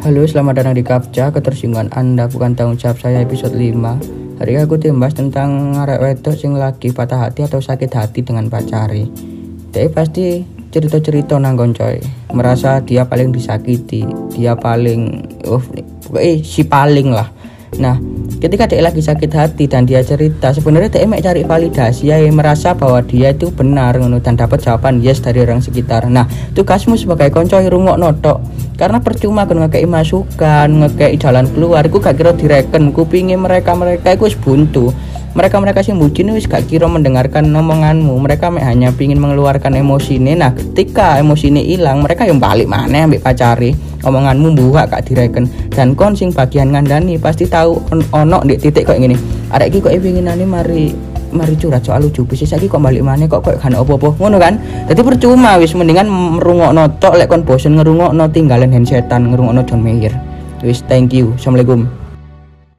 Halo, selamat datang di Kapca. Ketersinggungan Anda bukan tanggung jawab saya episode 5. Hari ini aku timbas tentang ngarek wedok sing lagi patah hati atau sakit hati dengan pacari. Dia pasti cerita-cerita nang koncoy. Merasa dia paling disakiti, dia paling oh, eh si paling lah. Nah, ketika dia lagi sakit hati dan dia cerita sebenarnya dia mek cari validasi ya merasa bahwa dia itu benar dan dapat jawaban yes dari orang sekitar nah tugasmu sebagai konco rungok notok karena percuma kan ngekei masukan ngekei jalan keluar aku gak kira direken. Kupingin mereka mereka itu buntu. Mereka mereka sih bucin wis gak kira mendengarkan omonganmu. Mereka hanya ingin mengeluarkan emosi ini nah ketika emosi ini hilang mereka yang balik mana ambil pacari omonganmu buah gak direken. Dan kon sing bagian ngandani pasti tahu ono di titik kok gini ada iki kok nih mari mari curhat soal lucu. Bisa lagi kok balik mana kok kok kan opo-opo ngono kan? Jadi percuma wis mendingan merungok tok lek kon bosen ngerungok no tinggalin handsetan ngerungok no John Mayer. Wis thank you. Assalamualaikum